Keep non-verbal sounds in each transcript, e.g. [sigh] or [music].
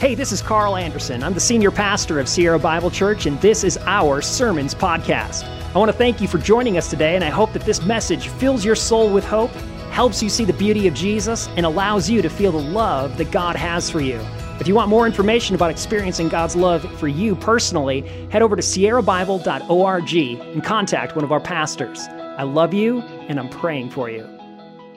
Hey, this is Carl Anderson. I'm the senior pastor of Sierra Bible Church, and this is our Sermons Podcast. I want to thank you for joining us today, and I hope that this message fills your soul with hope, helps you see the beauty of Jesus, and allows you to feel the love that God has for you. If you want more information about experiencing God's love for you personally, head over to sierrabible.org and contact one of our pastors. I love you, and I'm praying for you.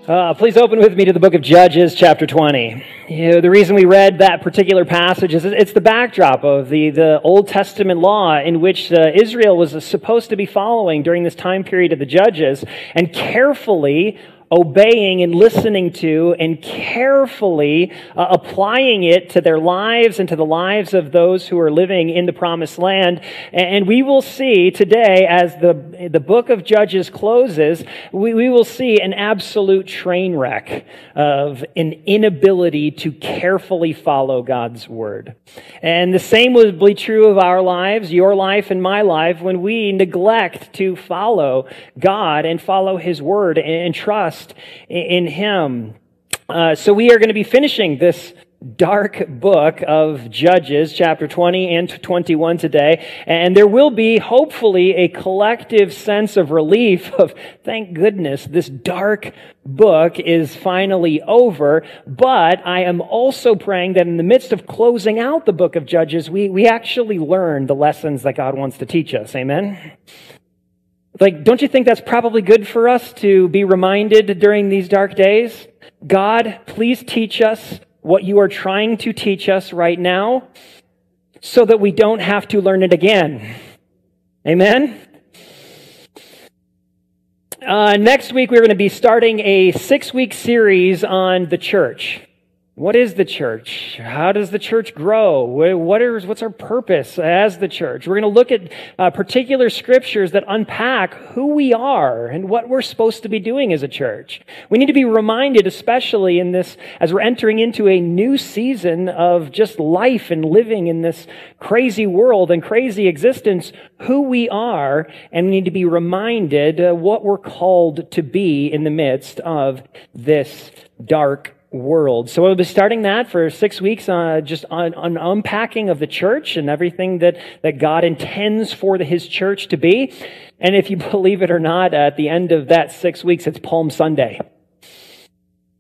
Uh, please open with me to the book of Judges, chapter 20. You know, the reason we read that particular passage is it's the backdrop of the, the Old Testament law in which uh, Israel was supposed to be following during this time period of the Judges and carefully obeying and listening to and carefully uh, applying it to their lives and to the lives of those who are living in the promised land. And we will see today, as the, the book of Judges closes, we, we will see an absolute train wreck of an inability to carefully follow God's word. And the same would be true of our lives, your life and my life, when we neglect to follow God and follow his word and trust trust in Him. Uh, so we are going to be finishing this dark book of Judges, chapter 20 and 21 today. And there will be, hopefully, a collective sense of relief of, thank goodness, this dark book is finally over. But I am also praying that in the midst of closing out the book of Judges, we, we actually learn the lessons that God wants to teach us. Amen? Like, don't you think that's probably good for us to be reminded during these dark days? God, please teach us what you are trying to teach us right now so that we don't have to learn it again. Amen? Uh, next week, we're going to be starting a six week series on the church. What is the church? How does the church grow? What is, what's our purpose as the church? We're going to look at uh, particular scriptures that unpack who we are and what we're supposed to be doing as a church. We need to be reminded, especially in this, as we're entering into a new season of just life and living in this crazy world and crazy existence, who we are, and we need to be reminded uh, what we're called to be in the midst of this dark world. So we'll be starting that for six weeks, uh, just on, on, unpacking of the church and everything that, that God intends for the, his church to be. And if you [laughs] believe it or not, at the end of that six weeks, it's Palm Sunday.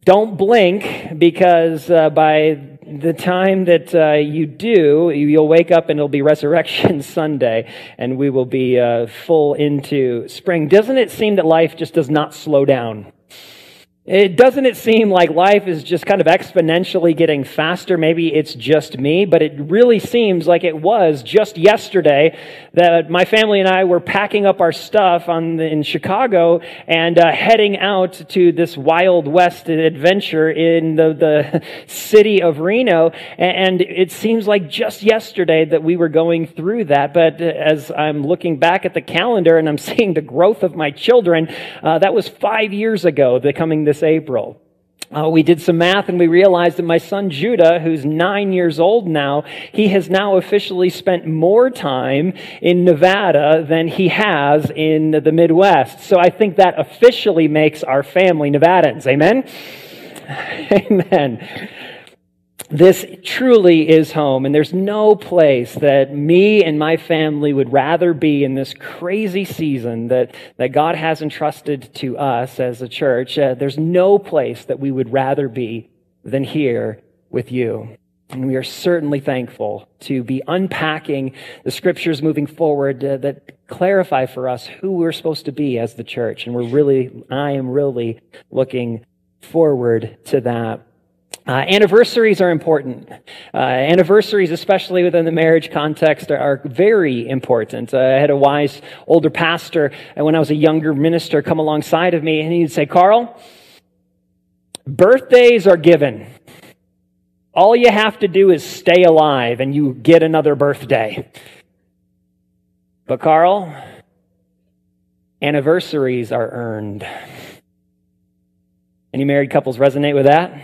Don't blink because uh, by the time that uh, you do, you'll wake up and it'll be [laughs] Resurrection Sunday and we will be uh, full into spring. Doesn't it seem that life just does not slow down? It doesn't it seem like life is just kind of exponentially getting faster? Maybe it's just me, but it really seems like it was just yesterday that my family and I were packing up our stuff on the, in Chicago and uh, heading out to this Wild West adventure in the, the [laughs] city of Reno. And it seems like just yesterday that we were going through that. But as I'm looking back at the calendar and I'm [laughs] seeing the growth of my children, uh, that was five years ago, the coming this this April. Uh, we did some math and we realized that my son Judah, who's nine years old now, he has now officially spent more time in Nevada than he has in the Midwest. So I think that officially makes our family Nevadans. Amen? [laughs] Amen. This truly is home, and there's no place that me and my family would rather be in this crazy season that, that God has entrusted to us as a church. Uh, there's no place that we would rather be than here with you. And we are certainly thankful to be unpacking the scriptures moving forward uh, that clarify for us who we're supposed to be as the church. And we're really, I am really looking forward to that. Uh, anniversaries are important. Uh, anniversaries, especially within the marriage context, are, are very important. Uh, I had a wise older pastor and when I was a younger minister come alongside of me, and he'd say, Carl, birthdays are given. All you have to do is stay alive, and you get another birthday. But, Carl, anniversaries are earned. Any married couples resonate with that?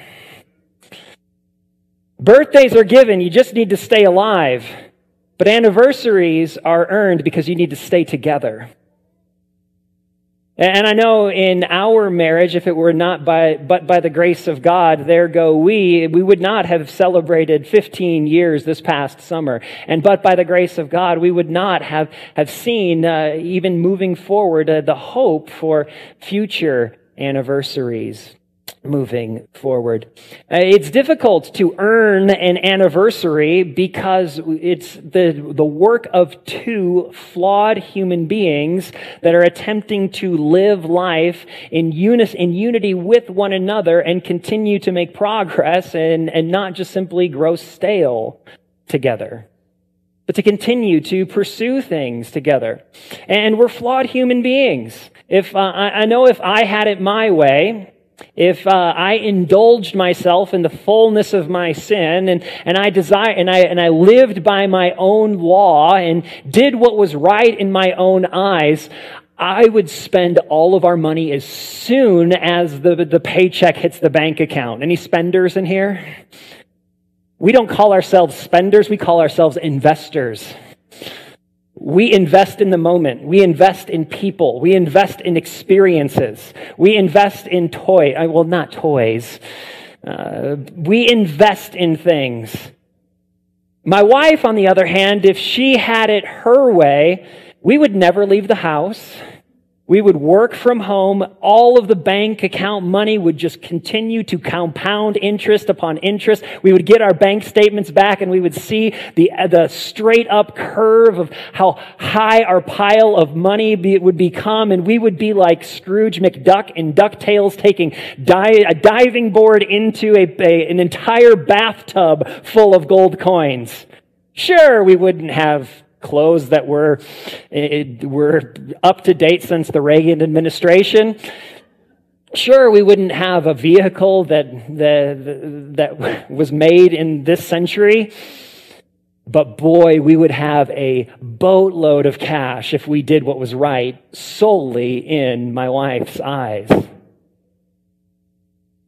Birthdays are given, you just need to stay alive. But anniversaries are earned because you need to stay together. And I know in our marriage, if it were not by, but by the grace of God, there go we, we would not have celebrated 15 years this past summer. And but by the grace of God, we would not have, have seen, uh, even moving forward, uh, the hope for future anniversaries moving forward. Uh, it's difficult to earn an anniversary because it's the, the work of two flawed human beings that are attempting to live life in, unis, in unity with one another and continue to make progress and, and not just simply grow stale together but to continue to pursue things together. And we're flawed human beings. If uh, I, I know if I had it my way, if uh, I indulged myself in the fullness of my sin and, and I desire and I and I lived by my own law and did what was right in my own eyes, I would spend all of our money as soon as the, the paycheck hits the bank account. Any spenders in here? We don't call ourselves spenders, we call ourselves investors. We invest in the moment. We invest in people. We invest in experiences. We invest in toy. Uh, well, not toys. Uh, we invest in things. My wife, on the other hand, if she had it her way, we would never leave the house. We would work from home. All of the bank account money would just continue to compound interest upon interest. We would get our bank statements back and we would see the, the straight up curve of how high our pile of money be, would become. And we would be like Scrooge McDuck in DuckTales taking di- a diving board into a, a, an entire bathtub full of gold coins. Sure, we wouldn't have clothes that were, it, were up to date since the Reagan administration. Sure, we wouldn't have a vehicle that, that, that was made in this century, but boy, we would have a boatload of cash if we did what was right solely in my wife's eyes.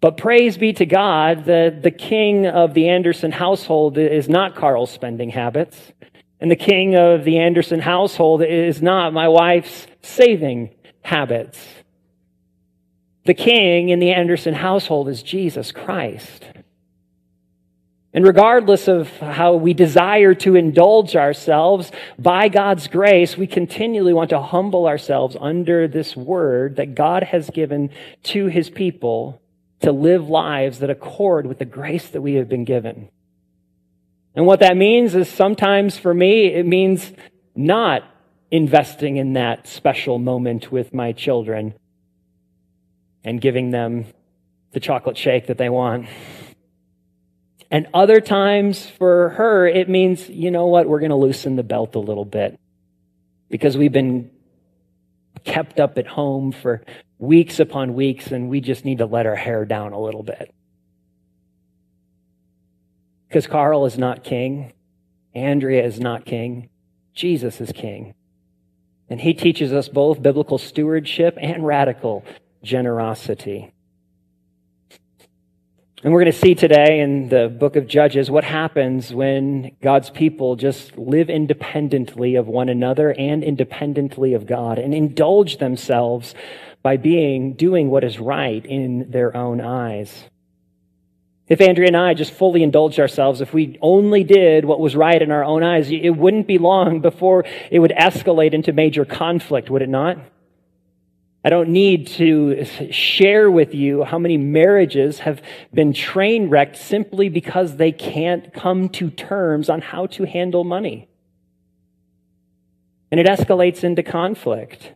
But praise be to God that the king of the Anderson household is not Carl's spending habits. And the king of the Anderson household is not my wife's saving habits. The king in the Anderson household is Jesus Christ. And regardless of how we desire to indulge ourselves, by God's grace, we continually want to humble ourselves under this word that God has given to his people to live lives that accord with the grace that we have been given. And what that means is sometimes for me, it means not investing in that special moment with my children and giving them the chocolate shake that they want. And other times for her, it means, you know what, we're going to loosen the belt a little bit because we've been kept up at home for weeks upon weeks and we just need to let our hair down a little bit. Because Carl is not king. Andrea is not king. Jesus is king. And he teaches us both biblical stewardship and radical generosity. And we're going to see today in the book of Judges what happens when God's people just live independently of one another and independently of God and indulge themselves by being, doing what is right in their own eyes. If Andrea and I just fully indulged ourselves, if we only did what was right in our own eyes, it wouldn't be long before it would escalate into major conflict, would it not? I don't need to share with you how many marriages have been train wrecked simply because they can't come to terms on how to handle money. And it escalates into conflict.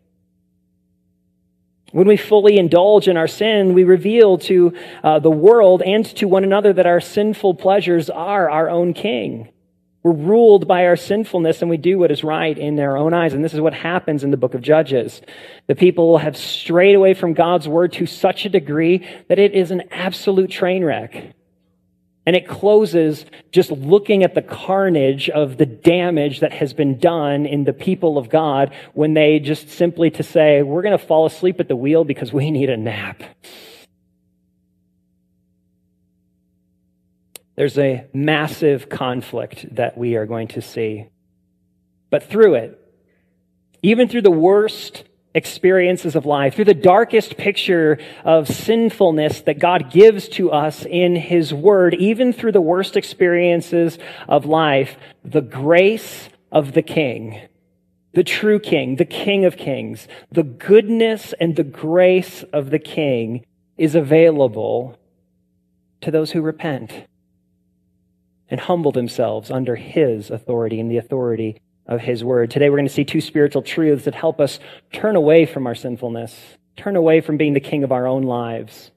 When we fully indulge in our sin, we reveal to uh, the world and to one another that our sinful pleasures are our own king. We're ruled by our sinfulness and we do what is right in their own eyes. And this is what happens in the book of Judges. The people have strayed away from God's word to such a degree that it is an absolute train wreck. And it closes just looking at the carnage of the damage that has been done in the people of God when they just simply to say, we're going to fall asleep at the wheel because we need a nap. There's a massive conflict that we are going to see. But through it, even through the worst experiences of life, through the darkest picture of sinfulness that God gives to us in His Word, even through the worst experiences of life, the grace of the King, the true King, the King of Kings, the goodness and the grace of the King is available to those who repent and humble themselves under His authority and the authority of His Word. Today we're going to see two spiritual truths that help us turn away from our sinfulness, turn away from being the king of our own lives,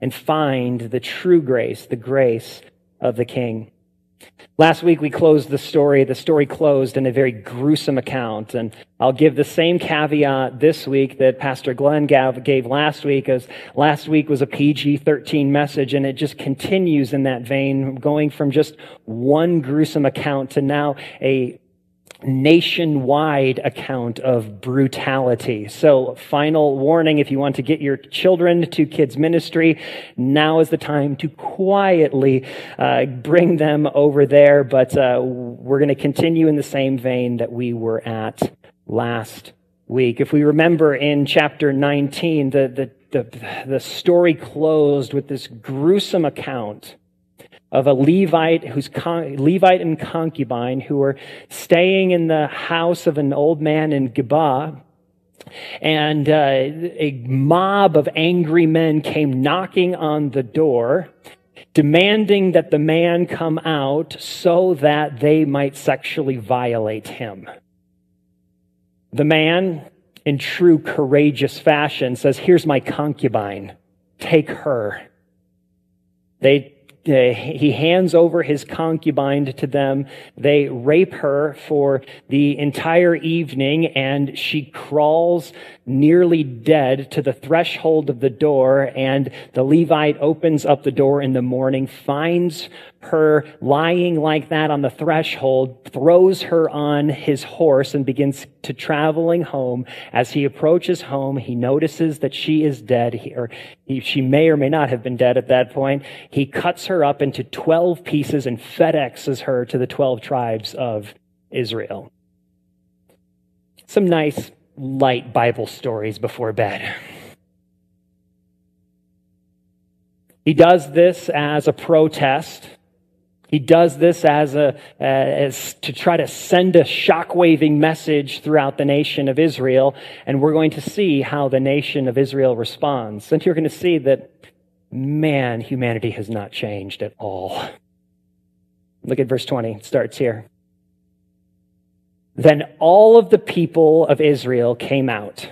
and find the true grace, the grace of the King. Last week we closed the story. The story closed in a very gruesome account. And I'll give the same caveat this week that Pastor Glenn gave last week, as last week was a PG 13 message, and it just continues in that vein, going from just one gruesome account to now a nationwide account of brutality. So, final warning if you want to get your children to kids' ministry, now is the time to quietly uh, bring them over there. But uh, we're going to continue in the same vein that we were at last week. If we remember in chapter 19, the, the, the, the story closed with this gruesome account of a Levite who's con- Levite and concubine who were staying in the house of an old man in Gibeah. And uh, a mob of angry men came knocking on the door, demanding that the man come out so that they might sexually violate him. The man, in true courageous fashion, says, Here's my concubine. Take her. They Uh, he hands over his concubine to them. They rape her for the entire evening, and she crawls nearly dead to the threshold of the door. And the Levite opens up the door in the morning, finds her lying like that on the threshold, throws her on his horse and begins to traveling home. As he approaches home, he notices that she is dead, he, or she may or may not have been dead at that point. He cuts her up into 12 pieces and FedExes her to the 12 tribes of Israel. Some nice light Bible stories before bed. He does this as a protest he does this as a as to try to send a shock-waving message throughout the nation of Israel, and we're going to see how the nation of Israel responds. And you're going to see that man, humanity has not changed at all. Look at verse 20. It starts here. Then all of the people of Israel came out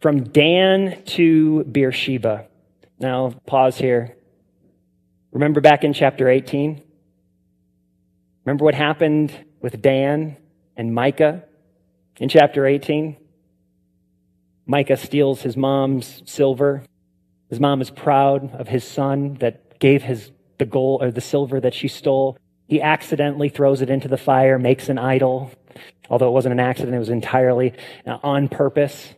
from Dan to Beersheba. Now, pause here. Remember back in chapter 18? Remember what happened with Dan and Micah in chapter 18? Micah steals his mom's silver. His mom is proud of his son that gave his the gold or the silver that she stole. He accidentally throws it into the fire, makes an idol. Although it wasn't an accident, it was entirely uh, on purpose.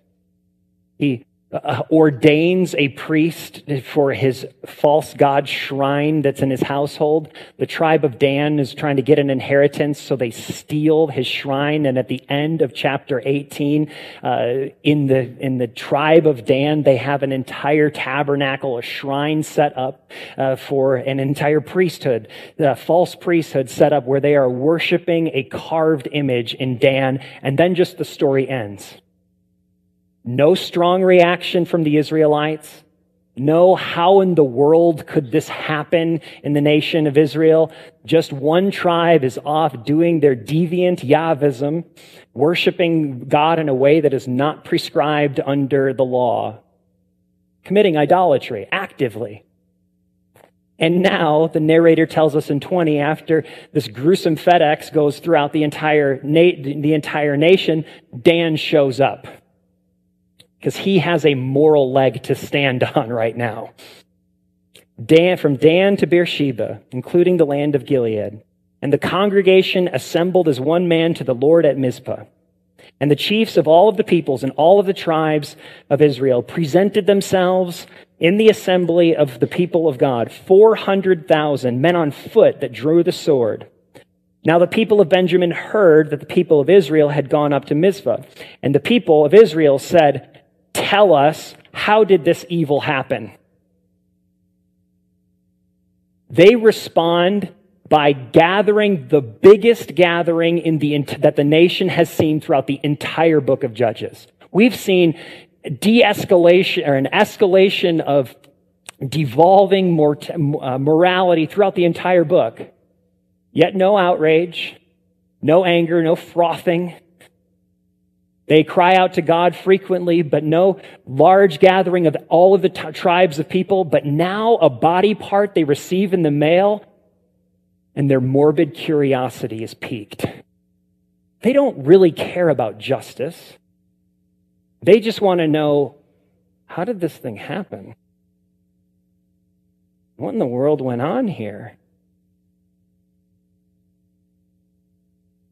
He uh, ordains a priest for his false god shrine that's in his household. The tribe of Dan is trying to get an inheritance, so they steal his shrine. And at the end of chapter 18, uh, in the in the tribe of Dan, they have an entire tabernacle, a shrine set up uh, for an entire priesthood, a false priesthood set up where they are worshiping a carved image in Dan. And then just the story ends. No strong reaction from the Israelites. No, how in the world could this happen in the nation of Israel? Just one tribe is off doing their deviant Yahwism, worshiping God in a way that is not prescribed under the law, committing idolatry actively. And now the narrator tells us in 20, after this gruesome FedEx goes throughout the entire, na- the entire nation, Dan shows up because he has a moral leg to stand [laughs] on right now. Dan, from Dan to Beersheba, including the land of Gilead. And the congregation assembled as one man to the Lord at Mizpah. And the chiefs of all of the peoples and all of the tribes of Israel presented themselves in the assembly of the people of God, 400,000 men on foot that drew the sword. Now the people of Benjamin heard that the people of Israel had gone up to Mizpah. And the people of Israel said, Tell us, how did this evil happen? They respond by gathering the biggest gathering in the, that the nation has seen throughout the entire book of Judges. We've seen de-escalation or an escalation of devolving mort- uh, morality throughout the entire book. Yet no outrage, no anger, no frothing. They cry out to God frequently, but no large gathering of all of the t- tribes of people. But now a body part they receive in the mail, and their morbid curiosity is piqued. They don't really care about justice. They just want to know how did this thing happen? What in the world went on here?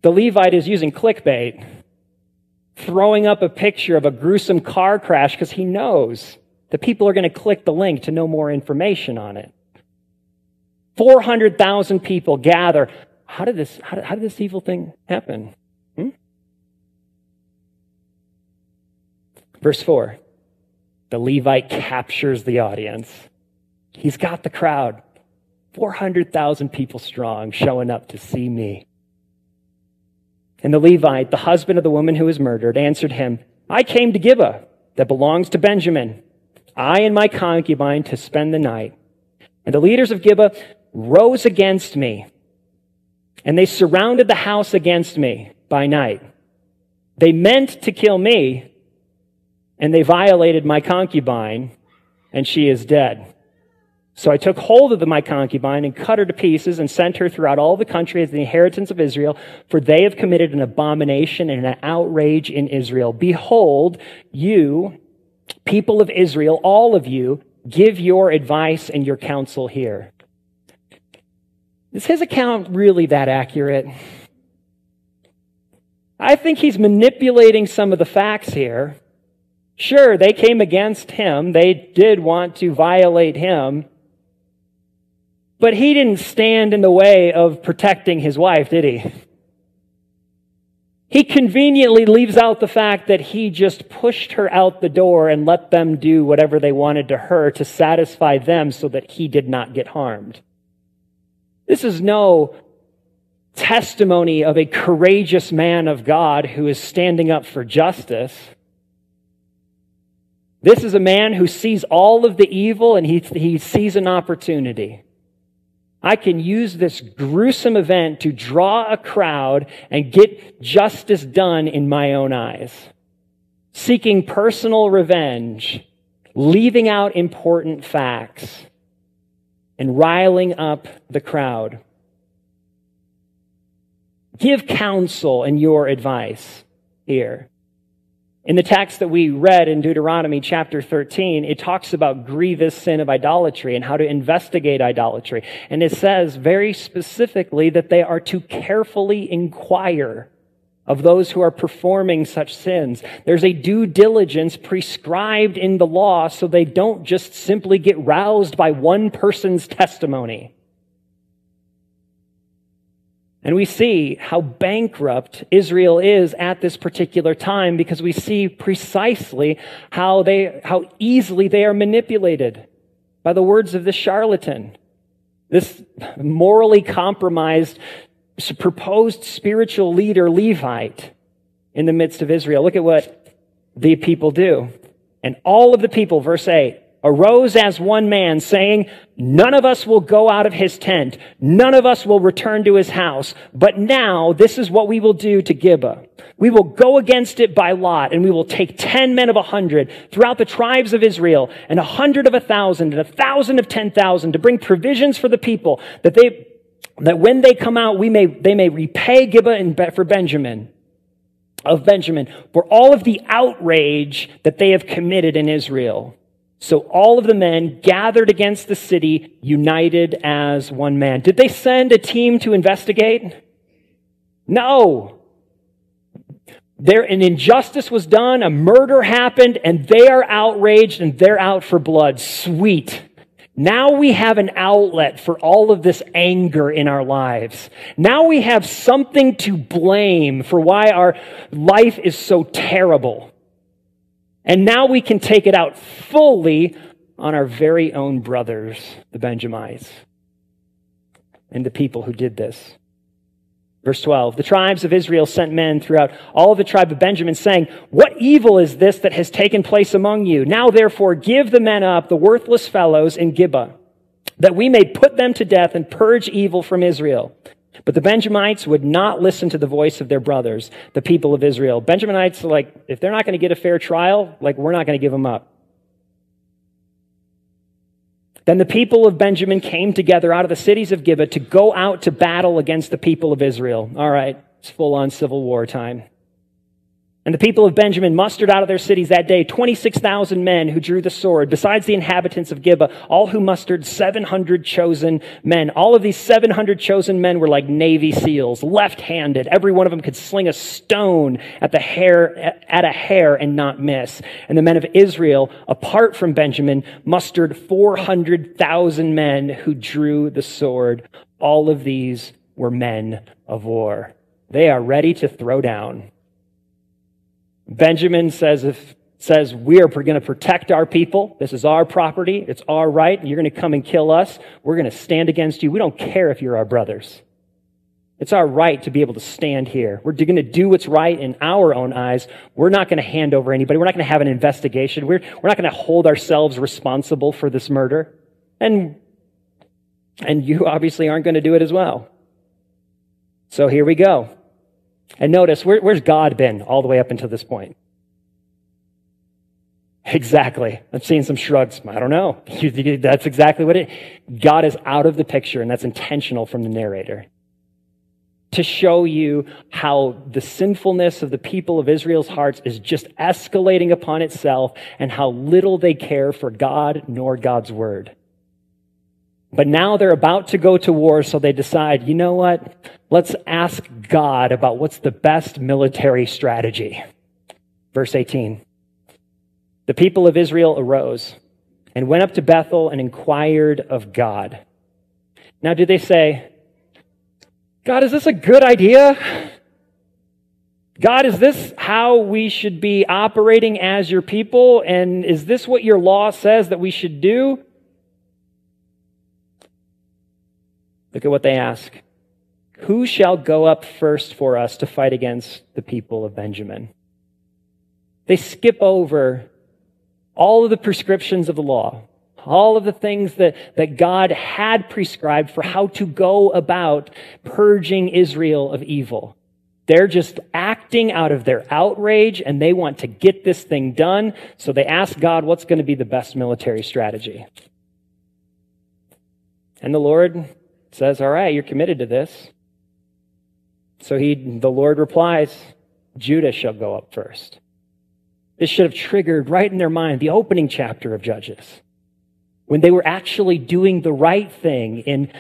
The Levite is using clickbait, throwing up a picture of a gruesome car crash because he knows that people are going to click the link to know more information on it. 400,000 people gather. How did this, how did, how did this evil thing happen? Hmm? Verse 4 the Levite captures the audience. He's got the crowd, 400,000 people strong, showing up to see me. And the Levite, the husband of the woman who was murdered, answered him, I came to Gibeah, that belongs to Benjamin, I and my concubine to spend the night. And the leaders of Gibeah rose against me, and they surrounded the house against me by night. They meant to kill me, and they violated my concubine, and she is dead. So I took hold of the, my concubine and cut her to pieces and sent her throughout all the country as the inheritance of Israel, for they have committed an abomination and an outrage in Israel. Behold, you, people of Israel, all of you, give your advice and your counsel here. Is his account really that accurate? I think he's manipulating some of the facts here. Sure, they came against him. They did want to violate him. But he didn't stand in the way of protecting his wife, did he? He conveniently leaves out the fact that he just pushed her out the door and let them do whatever they wanted to her to satisfy them so that he did not get harmed. This is no testimony of a courageous man of God who is standing up for justice. This is a man who sees all of the evil and he, he sees an opportunity. I can use this gruesome event to draw a crowd and get justice done in my own eyes. Seeking personal revenge, leaving out important facts, and riling up the crowd. Give counsel and your advice here. In the text that we read in Deuteronomy chapter 13, it talks about grievous sin of idolatry and how to investigate idolatry. And it says very specifically that they are to carefully inquire of those who are performing such sins. There's a due diligence prescribed in the law so they don't just simply get roused by one person's testimony. And we see how bankrupt Israel is at this particular time because we see precisely how they, how easily they are manipulated by the words of this charlatan. This morally compromised, proposed spiritual leader Levite in the midst of Israel. Look at what the people do. And all of the people, verse 8, arose as one man, saying, None of us will go out of his tent. None of us will return to his house. But now this is what we will do to Gibeah. We will go against it by lot, and we will take ten men of a hundred throughout the tribes of Israel, and a hundred of a thousand, and a thousand of ten thousand, to bring provisions for the people, that they, that when they come out, we may, they may repay Gibeah and for Benjamin of Benjamin for all of the outrage that they have committed in Israel. So all of the men gathered against the city, united as one man. Did they send a team to investigate? No. There, an injustice was done, a murder happened, and they are outraged and they're out for blood. Sweet. Now we have an outlet for all of this anger in our lives. Now we have something to blame for why our life is so terrible. And now we can take it out fully on our very own brothers, the Benjamites, and the people who did this. Verse 12 The tribes of Israel sent men throughout all the tribe of Benjamin, saying, What evil is this that has taken place among you? Now therefore give the men up, the worthless fellows in Gibeah, that we may put them to death and purge evil from Israel. But the Benjamites would not listen to the voice of their brothers, the people of Israel. Benjamites, like, if they're not going to get a fair trial, like, we're not going to give them up. Then the people of Benjamin came together out of the cities of Gibeah to go out to battle against the people of Israel. All right, it's full on civil war time. And the people of Benjamin mustered out of their cities that day 26,000 men who drew the sword, besides the inhabitants of Gibeah, all who mustered 700 chosen men. All of these 700 chosen men were like Navy SEALs, left-handed. Every one of them could sling a stone at the hair, at a hair and not miss. And the men of Israel, apart from Benjamin, mustered 400,000 men who drew the sword. All of these were men of war. They are ready to throw down. Benjamin says, if, says we are going to protect our people. This is our property. It's our right. You're going to come and kill us. We're going to stand against you. We don't care if you're our brothers. It's our right to be able to stand here. We're going to do what's right in our own eyes. We're not going to hand over anybody. We're not going to have an investigation. We're, we're not going to hold ourselves responsible for this murder. And, and you obviously aren't going to do it as well. So here we go. And notice, where, where's God been all the way up until this point? Exactly. I'm seeing some shrugs. I don't know. [laughs] That's exactly what it. God is out of the picture, and that's intentional from the narrator. To show you how the sinfulness of the people of Israel's hearts is just escalating upon itself and how little they care for God nor God's word. But now they're about to go to war, so they decide, you know what? Let's ask God about what's the best military strategy. Verse 18. The people of Israel arose and went up to Bethel and inquired of God. Now, did they say, God, is this a good idea? God, is this how we should be operating as your people? And is this what your law says that we should do? Look at what they ask. Who shall go up first for us to fight against the people of Benjamin? They skip over all of the prescriptions of the law, all of the things that, that God had prescribed for how to go about purging Israel of evil. They're just acting out of their outrage and they want to get this thing done. So they ask God, what's going to be the best military strategy? And the Lord says, All right, you're committed to this. So he, the Lord replies, Judah shall go up first. This should have triggered right in their mind the opening chapter of Judges. When they were actually doing the right thing in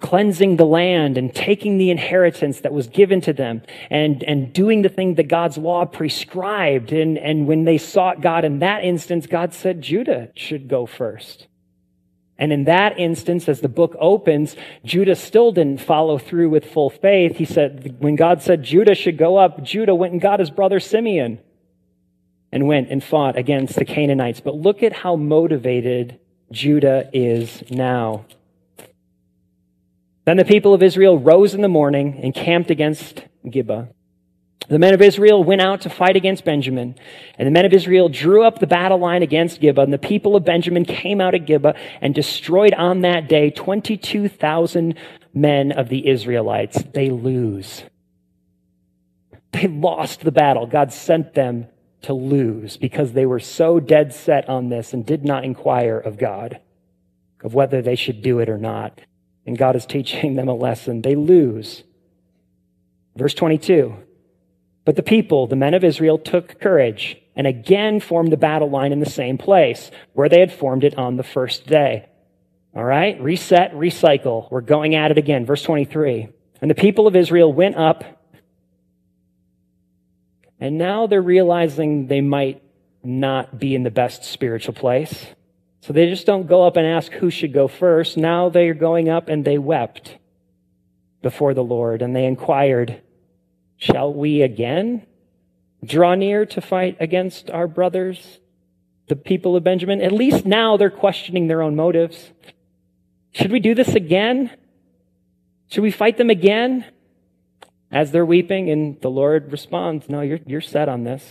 cleansing the land and taking the inheritance that was given to them and, and doing the thing that God's law prescribed. And, and when they sought God in that instance, God said Judah should go first. And in that instance, as the book opens, Judah still didn't follow through with full faith. He said, when God said Judah should go up, Judah went and got his brother Simeon and went and fought against the Canaanites. But look at how motivated Judah is now. Then the people of Israel rose in the morning and camped against Gibeah. The men of Israel went out to fight against Benjamin, and the men of Israel drew up the battle line against Gibeah, and the people of Benjamin came out of Gibeah and destroyed on that day 22,000 men of the Israelites. They lose. They lost the battle. God sent them to lose because they were so dead set on this and did not inquire of God of whether they should do it or not. And God is teaching them a lesson. They lose. Verse 22. But the people, the men of Israel, took courage and again formed the battle line in the same place where they had formed it on the first day. All right, reset, recycle. We're going at it again. Verse 23. And the people of Israel went up, and now they're realizing they might not be in the best spiritual place. So they just don't go up and ask who should go first. Now they are going up and they wept before the Lord and they inquired, Shall we again draw near to fight against our brothers, the people of Benjamin? At least now they're questioning their own motives. Should we do this again? Should we fight them again? As they're weeping, and the Lord responds, No, you're, you're set on this.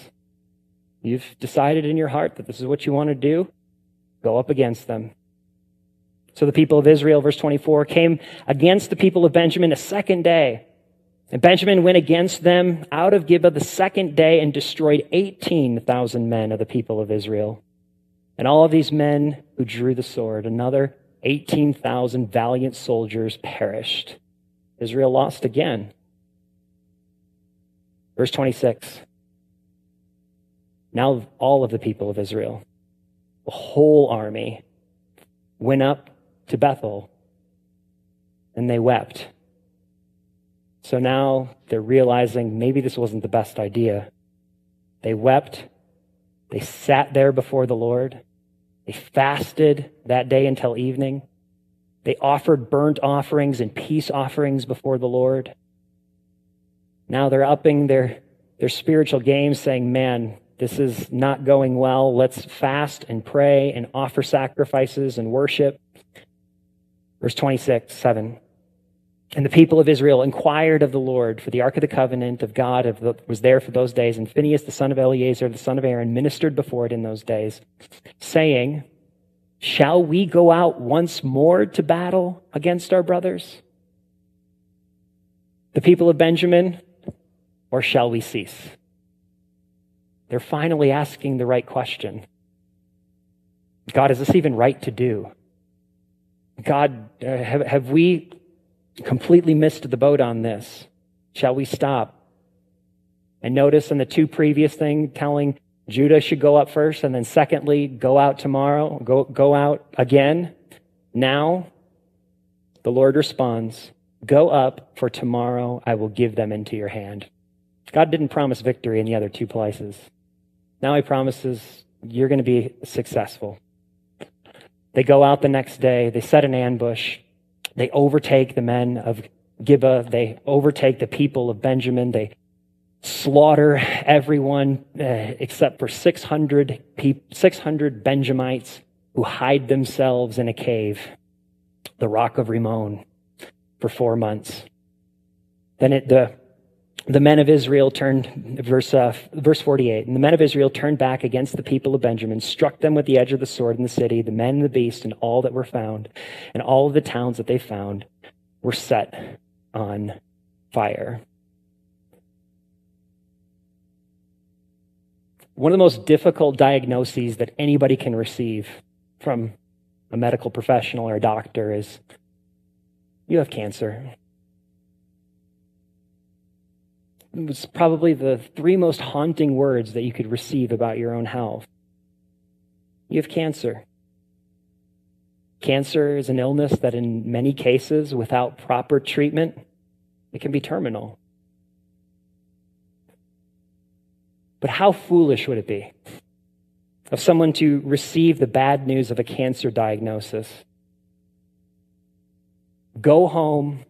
You've decided in your heart that this is what you want to do. Go up against them. So the people of Israel, verse 24, came against the people of Benjamin a second day. And Benjamin went against them out of Gibeah the second day and destroyed 18,000 men of the people of Israel. And all of these men who drew the sword, another 18,000 valiant soldiers perished. Israel lost again. Verse 26. Now all of the people of Israel, the whole army, went up to Bethel and they wept. So now they're realizing maybe this wasn't the best idea. They wept. They sat there before the Lord. They fasted that day until evening. They offered burnt offerings and peace offerings before the Lord. Now they're upping their, their spiritual game, saying, Man, this is not going well. Let's fast and pray and offer sacrifices and worship. Verse 26, 7. And the people of Israel inquired of the Lord, for the ark of the covenant of God was there for those days. And Phinehas, the son of Eleazar, the son of Aaron, ministered before it in those days, saying, Shall we go out once more to battle against our brothers? The people of Benjamin, or shall we cease? They're finally asking the right question. God, is this even right to do? God, uh, have, have we completely missed the boat on this? Shall we stop? And notice in the two previous things, telling Judah should go up first, and then secondly, go out tomorrow, go, go out again. Now, the Lord responds, Go up, for tomorrow I will give them into your hand. God didn't promise victory in the other two places. Now he promises you're going to be successful. They go out the next day, they set an ambush, they overtake the men of Gibeah, they overtake the people of Benjamin, they slaughter everyone uh, except for 600, 600 Benjamites who hide themselves in a cave, the rock of Rimmon, for four months. Then it, the the men of Israel turned, verse, uh, verse 48, and the men of Israel turned back against the people of Benjamin, struck them with the edge of the sword in the city, the men the beast and all that were found, and all of the towns that they found were set on fire. One of the most difficult diagnoses that anybody can receive from a medical professional or a doctor is you have cancer. Was probably the three most haunting words that you could receive about your own health. You have cancer. Cancer is an illness that, in many cases, without proper treatment, it can be terminal. But how foolish would it be of someone to receive the bad news of a cancer diagnosis, go home,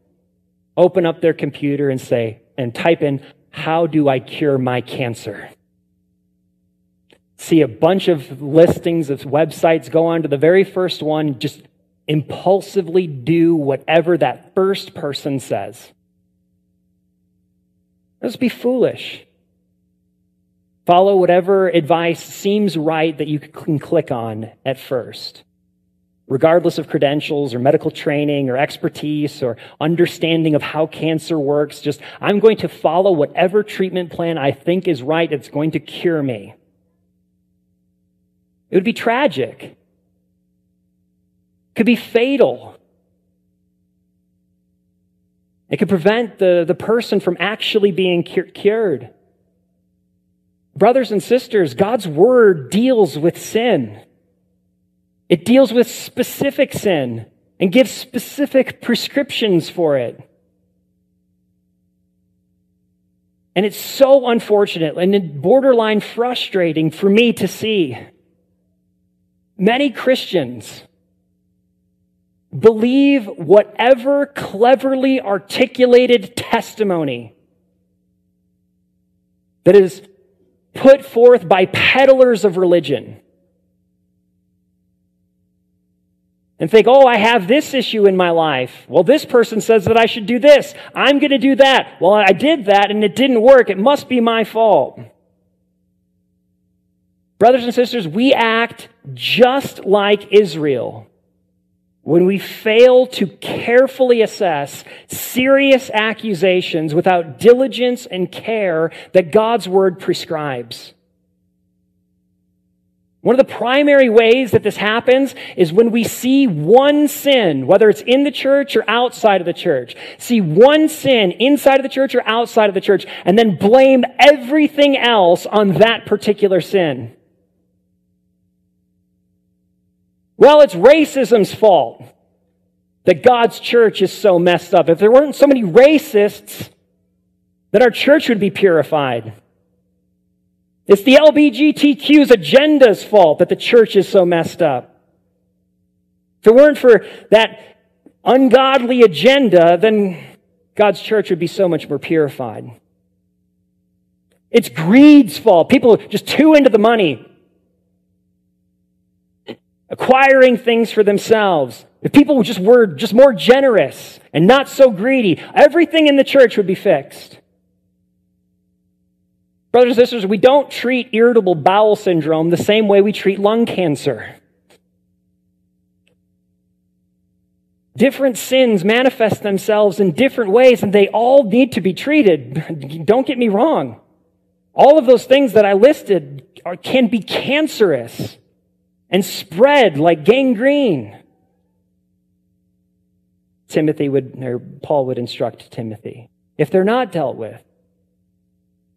open up their computer, and say, and type in, How do I cure my cancer? See a bunch of listings of websites, go on to the very first one, just impulsively do whatever that first person says. Let's be foolish. Follow whatever advice seems right that you can click on at first regardless of credentials or medical training or expertise or understanding of how cancer works. Just, I'm going to follow whatever treatment plan I think is right. It's going to cure me. It would be tragic. It could be fatal. It could prevent the, the person from actually being cured. Brothers and sisters, God's word deals with sin. It deals with specific sin and gives specific prescriptions for it. And it's so unfortunate and borderline frustrating for me to see Many Christians believe whatever cleverly articulated testimony that is put forth by peddlers of religion. And think, oh, I have this issue in my life. Well, this person says that I should do this. I'm going to do that. Well, I did that and it didn't work. It must be my fault. Brothers and sisters, we act just like Israel when we fail to carefully assess serious accusations without diligence and care that God's word prescribes. One of the primary ways that this happens is when we see one sin, whether it's in the church or outside of the church, see one sin inside of the church or outside of the church, and then blame everything else on that particular sin. Well, it's racism's fault that God's church is so messed up. If there weren't so many racists, then our church would be purified. It's the LBGTQ's agenda's fault that the church is so messed up. If it weren't for that ungodly agenda, then God's church would be so much more purified. It's greed's fault. People are just too into the money acquiring things for themselves. If people just were just more generous and not so greedy, everything in the church would be fixed. Brothers and sisters, we don't treat irritable bowel syndrome the same way we treat lung cancer. Different sins manifest themselves in different ways, and they all need to be treated. [laughs] Don't get me wrong. All of those things that I listed are, can be cancerous and spread like gangrene. Timothy would, or Paul would instruct Timothy, if they're not dealt with.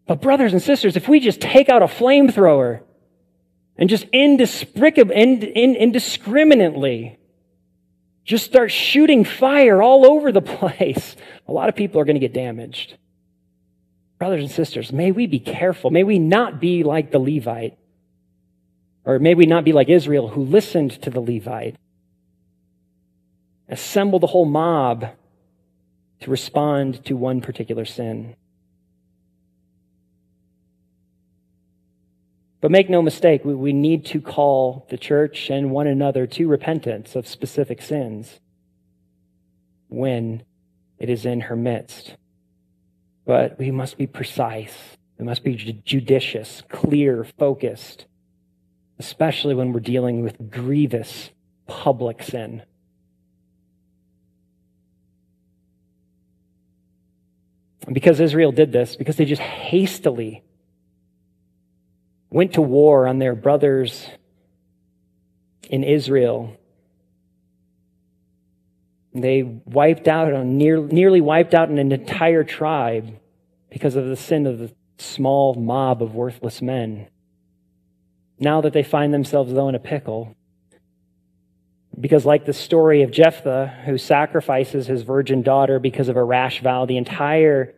But brothers and sisters, if we just take out a flamethrower and just indiscriminately just start shooting fire all over the [laughs] place, a lot of people are going to get damaged. Brothers and sisters, may we be careful. May we not be like the Levite or may we not be like Israel who listened to the Levite, assembled the whole mob to respond to one particular sin. But make no mistake, we, we need to call the church and one another to repentance of specific sins when it is in her midst. But we must be precise. We must be judicious, clear, focused especially when we're dealing with grievous public sin. And because Israel did this, because they just hastily went to war on their brothers in Israel, they wiped out, uh, near, nearly wiped out an entire tribe because of the sin of the small mob of worthless men now that they find themselves, though, in a pickle. Because, like the story of Jephthah, who sacrifices his virgin daughter because of a rash vow, the entire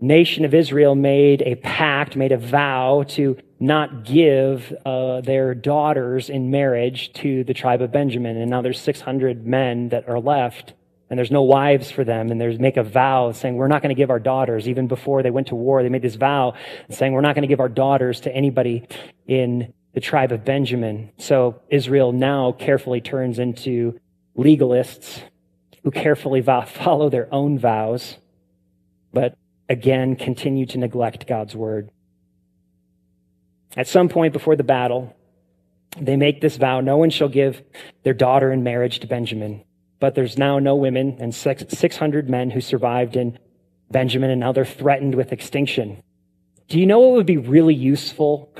nation of Israel made a pact, made a vow to not give uh, their daughters in marriage to the tribe of Benjamin. And now there's 600 men that are left and there's no wives for them, and they make a vow saying, We're not going to give our daughters. Even before they went to war, they made this vow saying, We're not going to give our daughters to anybody in the tribe of Benjamin. So Israel now carefully turns into legalists who carefully vow, [laughs] follow their own vows, but again continue to neglect God's word. At some point before the battle, they make this vow no one shall give their daughter in marriage to Benjamin but there's now no women and 600 men who survived in Benjamin, and now they're threatened with extinction. Do you know what would be really useful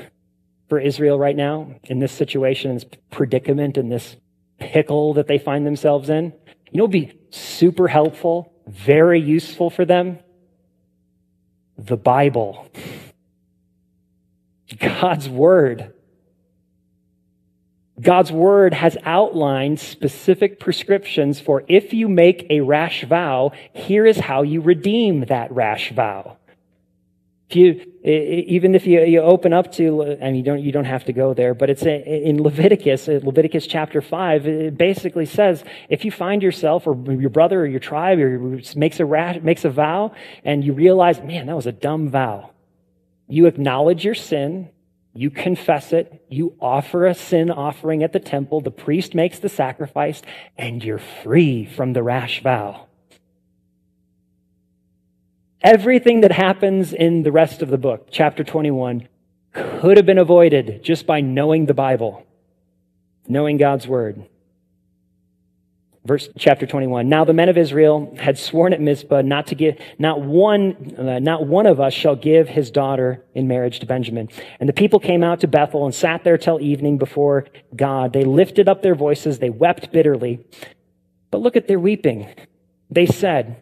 for Israel right now in this situation, this predicament, in this pickle that they find themselves in? You know what would be super helpful, very useful for them? The Bible. God's Word. God's word has outlined specific prescriptions for if you make a rash vow, here is how you redeem that rash vow. If you, even if you, you open up to, and you don't, you don't have to go there, but it's in Leviticus, uh, Leviticus chapter 5, it basically says, if you find yourself or your brother or your tribe or makes a, makes a vow and you realize, man, that was a dumb vow. You acknowledge your sin, you confess it, you offer a sin offering at the temple, the priest makes the sacrifice, and you're free from the rash vow. Everything that happens in the rest of the book, chapter 21, could have been avoided just by knowing the Bible, knowing God's word. Verse chapter 21. Now the men of Israel had sworn at Mizpah not to give, not one, uh, not one of us shall give his daughter in marriage to Benjamin. And the people came out to Bethel and sat there till evening before God. They lifted up their voices. They wept bitterly. But look at their weeping. They said,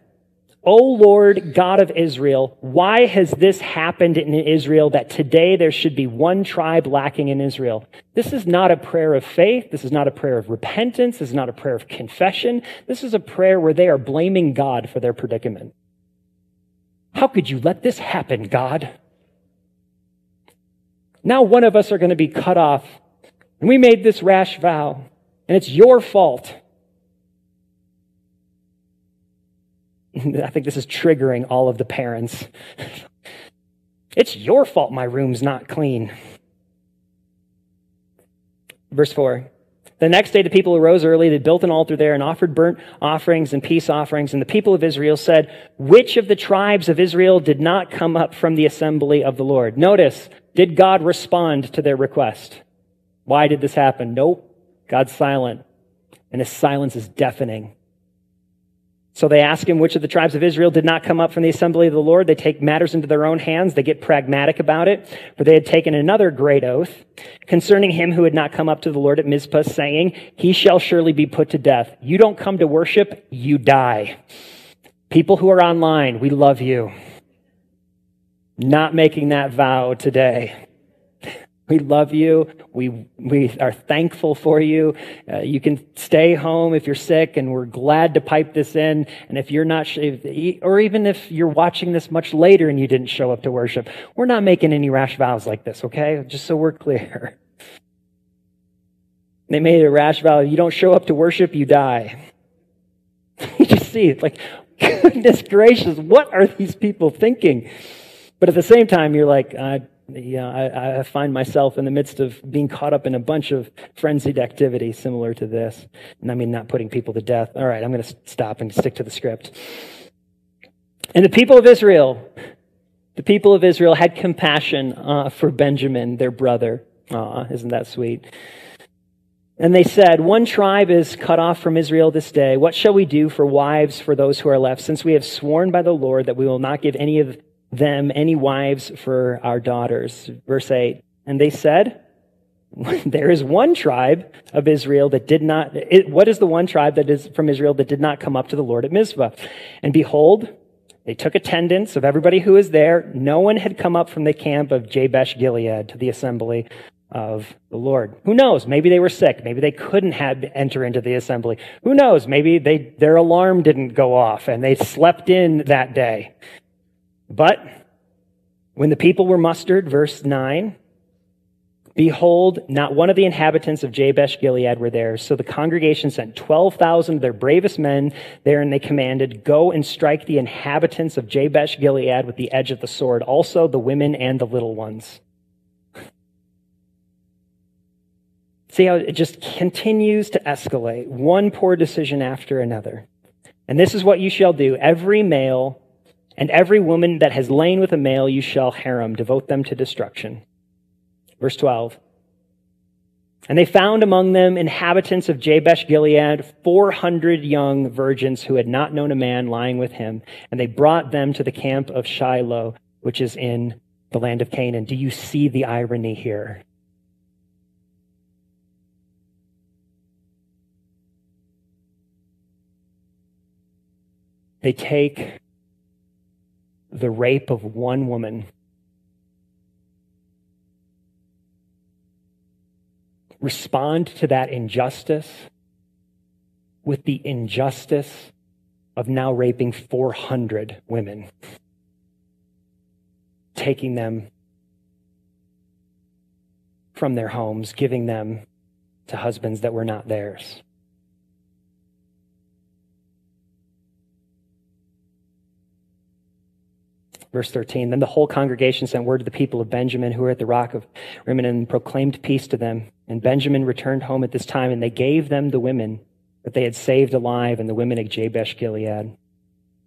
O Lord God of Israel, why has this happened in Israel that today there should be one tribe lacking in Israel? This is not a prayer of faith. This is not a prayer of repentance. This is not a prayer of confession. This is a prayer where they are blaming God for their predicament. How could you let this happen, God? Now one of us are going to be cut off. And we made this rash vow, and it's your fault. [laughs] I think this is triggering all of the parents. it's your fault my room's not clean. Verse 4. The next day, the people arose early. They built an altar there and offered burnt offerings and peace offerings. And the people of Israel said, Which of the tribes of Israel did not come up from the assembly of the Lord? Notice, did God respond to their request? Why did this happen? Nope. God's silent. And his silence is deafening. So they ask him which of the tribes of Israel did not come up from the assembly of the Lord. They take matters into their own hands. They get pragmatic about it. For they had taken another great oath concerning him who had not come up to the Lord at Mizpah, saying, He shall surely be put to death. You don't come to worship, you die. People who are online, we love you. Not making that vow today. We love you. We, we are thankful for you. Uh, you can stay home if you're sick, and we're glad to pipe this in. And if you're not, or even if you're watching this much later and you didn't show up to worship, we're not making any rash vows like this, okay? Just so we're clear. [laughs] They made a rash vow. You don't show up to worship, you die. [laughs] you just see, it's like, [laughs] goodness gracious, what are these people thinking? But at the same time, you're like, yeah, I, I, find myself in the midst of being caught up in a bunch of frenzied activity similar to this. And I mean, not putting people to death. All right, I'm going to stop and stick to the script. And the people of Israel, the people of Israel had compassion uh, for Benjamin, their brother. Aw, isn't that sweet? And they said, One tribe is cut off from Israel this day. What shall we do for wives for those who are left, since we have sworn by the Lord that we will not give any of them any wives for our daughters. Verse 8. And they said, [laughs] there is one tribe of Israel that did not, it, what is the one tribe that is from Israel that did not come up to the Lord at Mizpah? And behold, they took attendance of everybody who was there. No one had come up from the camp of Jabesh Gilead to the assembly of the Lord. Who knows? Maybe they were sick. Maybe they couldn't have enter into the assembly. Who knows? Maybe they, their alarm didn't go off and they slept in that day. But when the people were mustered, verse 9, behold, not one of the inhabitants of Jabesh Gilead were there. So the congregation sent 12,000 of their bravest men there, and they commanded, Go and strike the inhabitants of Jabesh Gilead with the edge of the sword, also the women and the little ones. [sighs] See how it just continues to escalate, one poor decision after another. And this is what you shall do. Every male and every woman that has lain with a male you shall herem, devote them to destruction. Verse 12. And they found among them inhabitants of Jabesh Gilead 400 young virgins who had not known a man lying with him. And they brought them to the camp of Shiloh, which is in the land of Canaan. Do you see the irony here? They take the rape of one woman. Respond to that injustice with the injustice of now raping 400 women. taking them from their homes, giving them to husbands that were not theirs. Verse 13 Then the whole congregation sent word to the people of Benjamin who were at the rock of Rimmon and proclaimed peace to them. And Benjamin returned home at this time, and they gave them the women that they had saved alive and the women of Jabesh Gilead.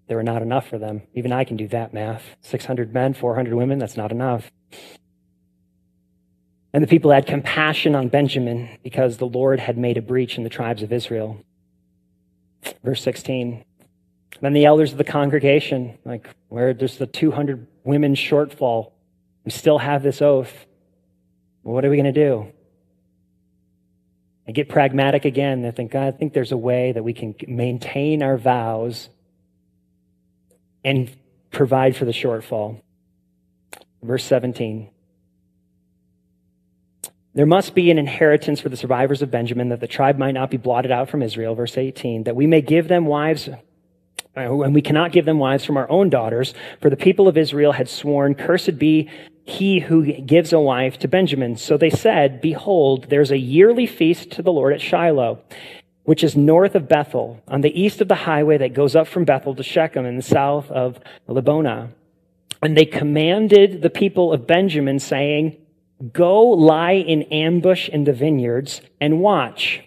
There were not enough for them. Even I can do that math. 600 men, 400 women, that's not enough. And the people had compassion on Benjamin because the Lord had made a breach in the tribes of Israel. Verse 16. Then the elders of the congregation, like where there's the 200 women shortfall, we still have this oath. what are we going to do? I get pragmatic again. I think, I think there's a way that we can maintain our vows and provide for the shortfall. Verse 17. There must be an inheritance for the survivors of Benjamin that the tribe might not be blotted out from Israel. Verse 18. That we may give them wives and we cannot give them wives from our own daughters, for the people of Israel had sworn, Cursed be he who gives a wife to Benjamin. So they said, Behold, there's a yearly feast to the Lord at Shiloh, which is north of Bethel, on the east of the highway that goes up from Bethel to Shechem, in the south of Lebonah. And they commanded the people of Benjamin, saying, Go lie in ambush in the vineyards and watch.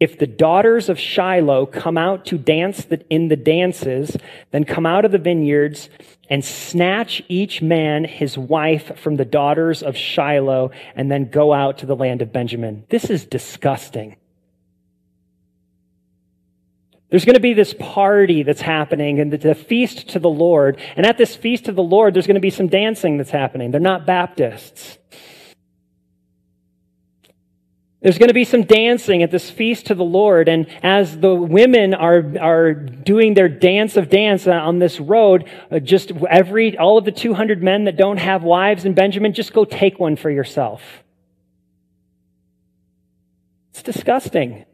If the daughters of Shiloh come out to dance in the dances, then come out of the vineyards and snatch each man his wife from the daughters of Shiloh and then go out to the land of Benjamin. This is disgusting. There's going to be this party that's happening and the feast to the Lord. And at this feast to the Lord, there's going to be some dancing that's happening. They're not Baptists. There's going to be some dancing at this feast to the Lord. And as the women are, are doing their dance of dance on this road, uh, just every, all of the 200 men that don't have wives in Benjamin, just go take one for yourself. It's disgusting.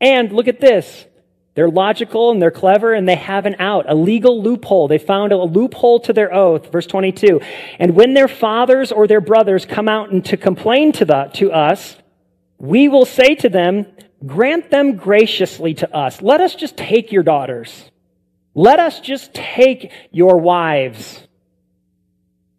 And look at this. They're logical and they're clever and they have an out, a legal loophole. They found a loophole to their oath. Verse 22. And when their fathers or their brothers come out and to complain to, the, to us, we will say to them, grant them graciously to us. Let us just take your daughters. Let us just take your wives.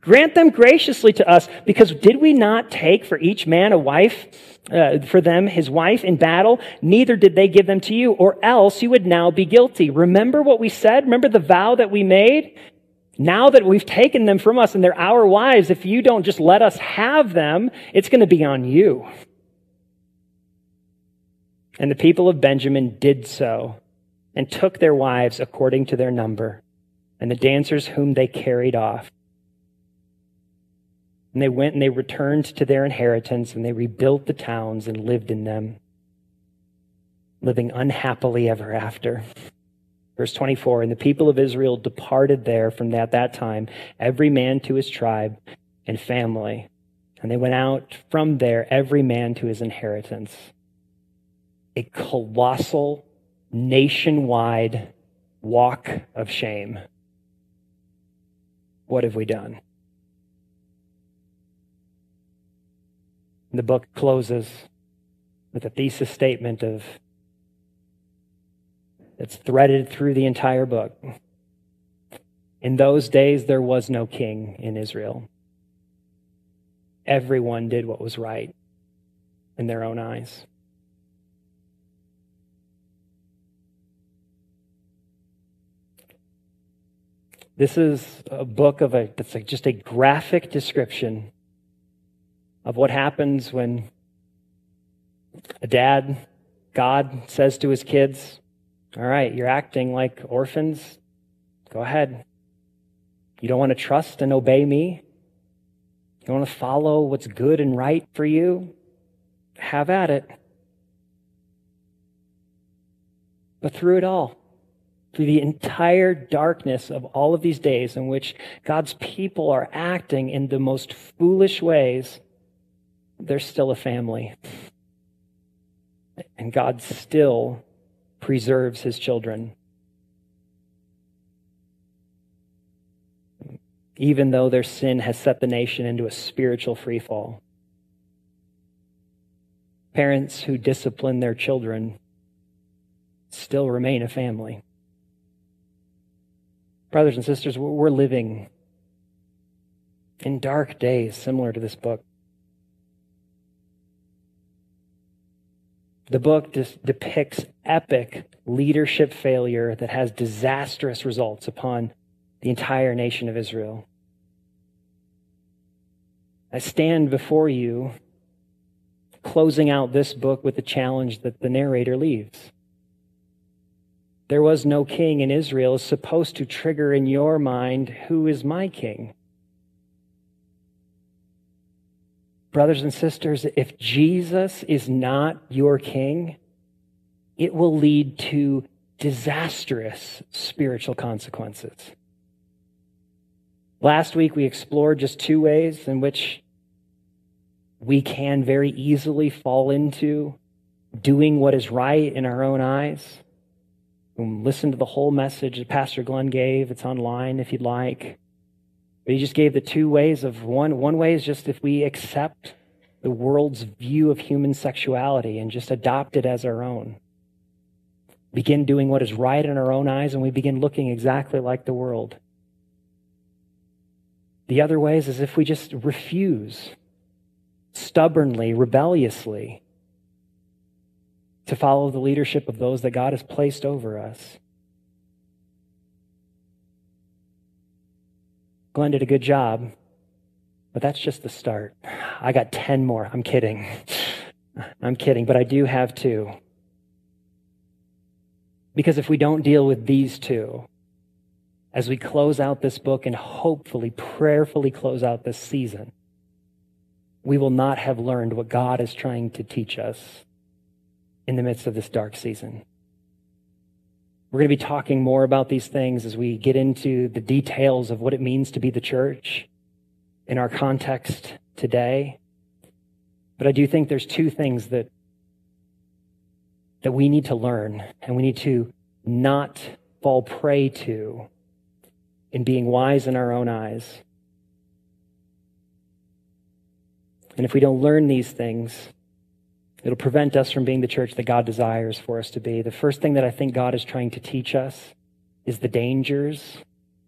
Grant them graciously to us, because did we not take for each man a wife, uh, for them his wife in battle? Neither did they give them to you, or else you would now be guilty. Remember what we said? Remember the vow that we made? Now that we've taken them from us and they're our wives, if you don't just let us have them, it's going to be on you. And the people of Benjamin did so and took their wives according to their number and the dancers whom they carried off. And they went and they returned to their inheritance and they rebuilt the towns and lived in them, living unhappily ever after. Verse 24, and the people of Israel departed there from that, that time, every man to his tribe and family. And they went out from there, every man to his inheritance a colossal nationwide walk of shame. What have we done? The book closes with a thesis statement of that's threaded through the entire book. In those days, there was no king in Israel. Everyone did what was right in their own eyes. This is a book of a, that's just a graphic description of what happens when a dad, God says to his kids, All right, you're acting like orphans. Go ahead. You don't want to trust and obey me? You don't want to follow what's good and right for you? Have at it. But through it all, through the entire darkness of all of these days in which God's people are acting in the most foolish ways, they're still a family. And God still preserves his children. even though their sin has set the nation into a spiritual freefall. Parents who discipline their children still remain a family. Brothers and sisters, we're living in dark days similar to this book. The book depicts epic leadership failure that has disastrous results upon the entire nation of Israel. I stand before you, closing out this book with the challenge that the narrator leaves. There was no king in Israel is supposed to trigger in your mind, who is my king? Brothers and sisters, if Jesus is not your king, it will lead to disastrous spiritual consequences. Last week, we explored just two ways in which we can very easily fall into doing what is right in our own eyes. Listen to the whole message that Pastor Glenn gave. It's online if you'd like. But he just gave the two ways of one. One way is just if we accept the world's view of human sexuality and just adopt it as our own. Begin doing what is right in our own eyes and we begin looking exactly like the world. The other way is if we just refuse stubbornly, rebelliously to follow the leadership of those that God has placed over us. Glenn did a good job, but that's just the start. [sighs] I got 10 more. I'm kidding. [sighs] I'm kidding, but I do have two. Because if we don't deal with these two, as we close out this book and hopefully, prayerfully close out this season, we will not have learned what God is trying to teach us in the midst of this dark season. We're going to be talking more about these things as we get into the details of what it means to be the church in our context today. But I do think there's two things that, that we need to learn and we need to not fall prey to in being wise in our own eyes. And if we don't learn these things, It'll prevent us from being the church that God desires for us to be. The first thing that I think God is trying to teach us is the dangers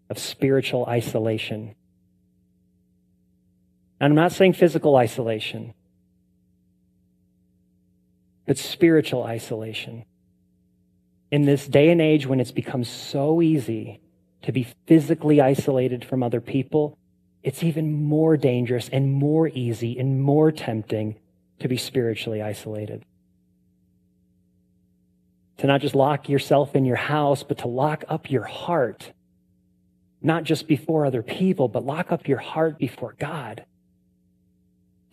of spiritual isolation. And I'm not saying physical isolation, but spiritual isolation. In this day and age when it's become so easy to be physically isolated from other people, it's even more dangerous and more easy and more tempting to be spiritually isolated. To not just lock yourself in your house, but to lock up your heart, not just before other people, but lock up your heart before God.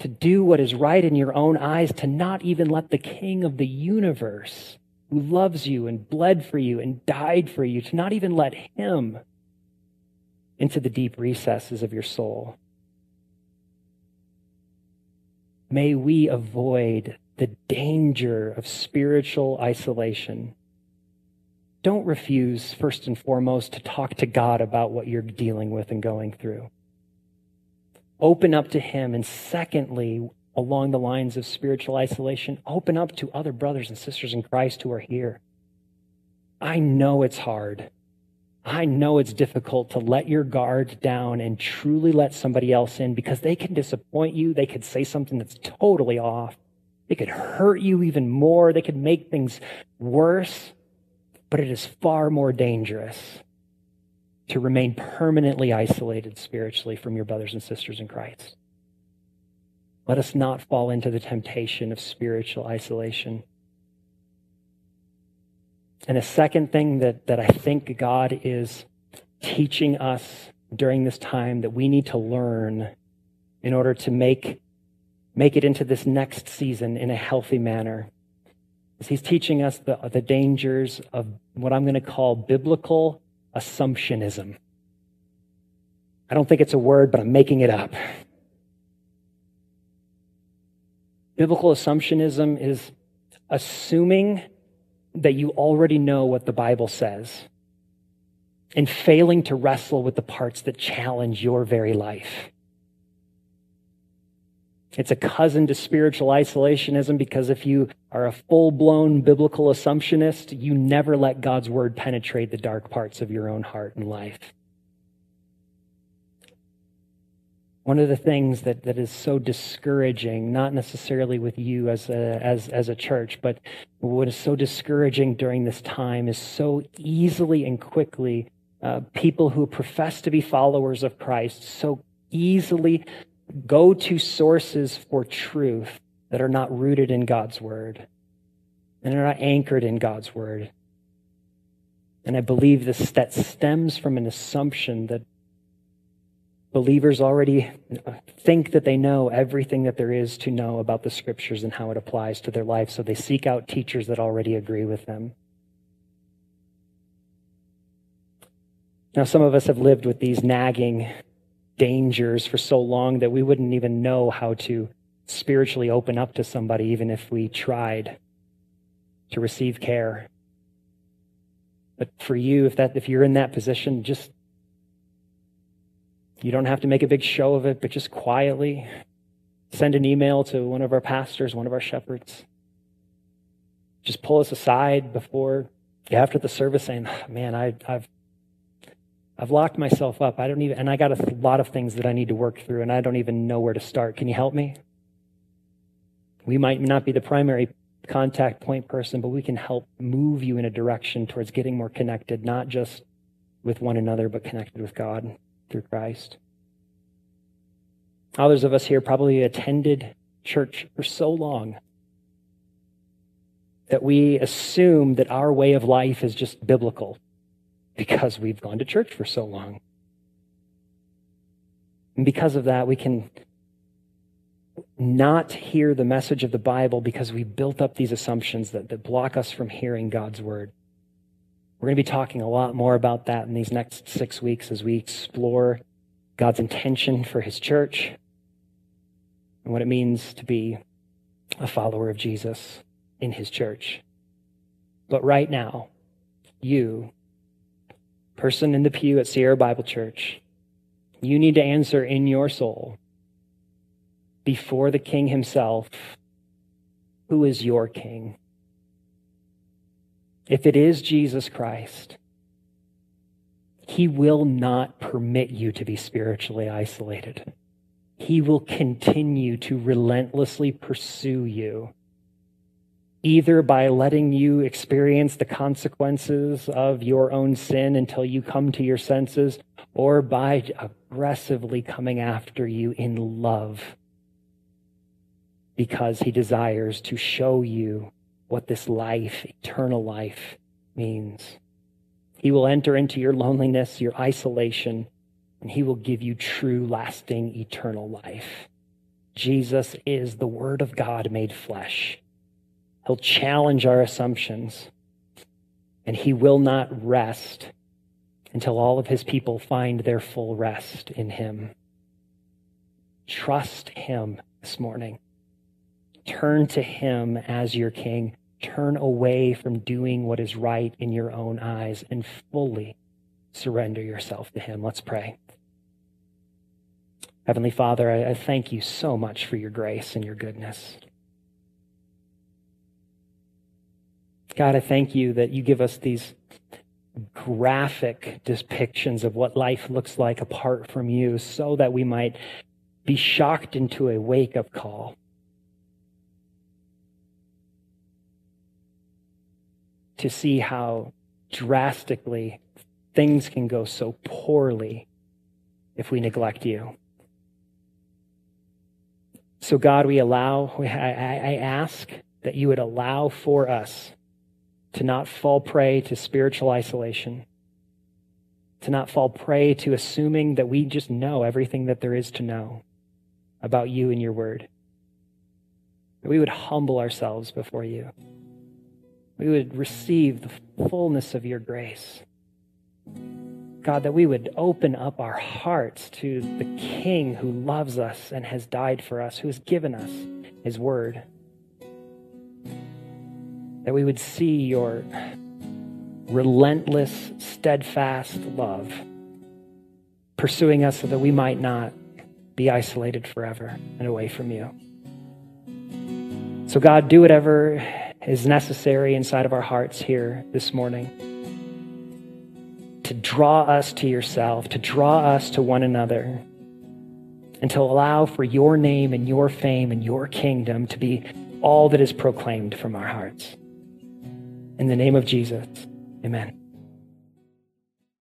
To do what is right in your own eyes, to not even let the King of the universe, who loves you and bled for you and died for you, to not even let him into the deep recesses of your soul. May we avoid the danger of spiritual isolation. Don't refuse, first and foremost, to talk to God about what you're dealing with and going through. Open up to Him. And secondly, along the lines of spiritual isolation, open up to other brothers and sisters in Christ who are here. I know it's hard. I know it's difficult to let your guard down and truly let somebody else in because they can disappoint you. They could say something that's totally off. They could hurt you even more. They could make things worse. But it is far more dangerous to remain permanently isolated spiritually from your brothers and sisters in Christ. Let us not fall into the temptation of spiritual isolation. And the second thing that, that I think God is teaching us during this time that we need to learn in order to make, make it into this next season in a healthy manner is he's teaching us the, the dangers of what I'm going to call biblical assumptionism. I don't think it's a word, but I'm making it up. Biblical assumptionism is assuming that you already know what the Bible says. and failing to wrestle with the parts that challenge your very life. It's a cousin to spiritual isolationism because if you are a full blown biblical assumptionist, you never let God's word penetrate the dark parts of your own heart and life. One of the things that, that is so discouraging, not necessarily with you as a, as, as a church, but what is so discouraging during this time is so easily and quickly uh, people who profess to be followers of Christ so easily go to sources for truth that are not rooted in God's word and are not anchored in God's word. And I believe this that stems from an assumption that believers already think that they know everything that there is to know about the scriptures and how it applies to their life, so they seek out teachers that already agree with them. Now, some of us have lived with these nagging dangers for so long that we wouldn't even know how to spiritually open up to somebody, even if we tried to receive care. But for you, if that if you're in that position, just you don't have to make a big show of it, but just quietly send an email to one of our pastors, one of our shepherds. Just pull us aside before after the service saying, ah, Man, I, I've I've locked myself up. I don't even, and I got a lot of things that I need to work through, and I don't even know where to start. Can you help me? We might not be the primary contact point person, but we can help move you in a direction towards getting more connected, not just with one another, but connected with God through Christ. Others of us here probably attended church for so long that we assume that our way of life is just biblical because we've gone to church for so long. And because of that, we can not hear the message of the Bible because we built up these assumptions that, that block us from hearing God's word. We're going to be talking a lot more about that in these next six weeks as we explore God's intention for his church and what it means to be a follower of Jesus in his church. But right now, you person in the pew at Sierra Bible Church, you need to answer in your soul before the King himself who is your King? If it is Jesus Christ, he will not permit you to be spiritually isolated. He will continue to relentlessly pursue you either by letting you experience the consequences of your own sin until you come to your senses, or by aggressively coming after you in love because he desires to show you what this life, eternal life, means. He will enter into your loneliness, your isolation, and he will give you true, lasting, eternal life. Jesus is the Word of God made flesh. He'll challenge our assumptions, and he will not rest until all of his people find their full rest in him. Trust him this morning. Turn to him as your king. Turn away from doing what is right in your own eyes and fully surrender yourself to him. Let's pray. Heavenly Father, I, I thank you so much for your grace and your goodness. God, I thank you that you give us these graphic depictions of what life looks like apart from you so that we might be shocked into a wake up call. To see how drastically things can go so poorly if we neglect you. So, God, we allow, I, ask that you would allow for us to not fall prey to spiritual isolation, to not fall prey to assuming that we just know everything that there is to know about you and your word. That we would humble ourselves before you. We would receive the fullness of your grace. God, that we would open up our hearts to the King who loves us and has died for us, who has given us his word that we would see your relentless, steadfast love, pursuing us so that we might not be isolated forever and away from you. So, God, do whatever is necessary inside of our hearts here this morning to draw us to yourself, to draw us to one another, and to allow for your name and your fame and your kingdom to be all that is proclaimed from our hearts. In the name of Jesus, amen.